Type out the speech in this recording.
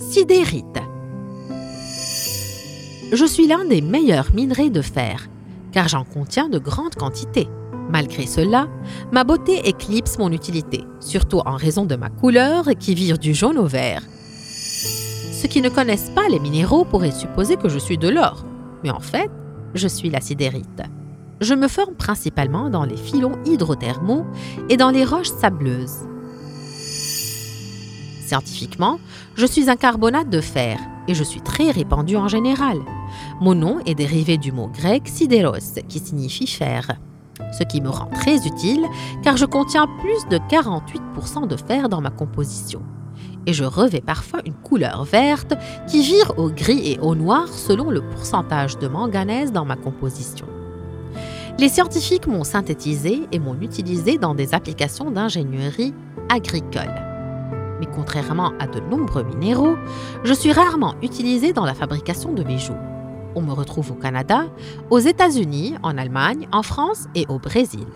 Sidérite. Je suis l'un des meilleurs minerais de fer, car j'en contiens de grandes quantités. Malgré cela, ma beauté éclipse mon utilité, surtout en raison de ma couleur qui vire du jaune au vert. Ceux qui ne connaissent pas les minéraux pourraient supposer que je suis de l'or, mais en fait, je suis la sidérite. Je me forme principalement dans les filons hydrothermaux et dans les roches sableuses. Scientifiquement, je suis un carbonate de fer et je suis très répandu en général. Mon nom est dérivé du mot grec sidéros qui signifie fer, ce qui me rend très utile car je contiens plus de 48% de fer dans ma composition. Et je revais parfois une couleur verte qui vire au gris et au noir selon le pourcentage de manganèse dans ma composition. Les scientifiques m'ont synthétisé et m'ont utilisé dans des applications d'ingénierie agricole mais contrairement à de nombreux minéraux, je suis rarement utilisé dans la fabrication de bijoux. On me retrouve au Canada, aux États-Unis, en Allemagne, en France et au Brésil.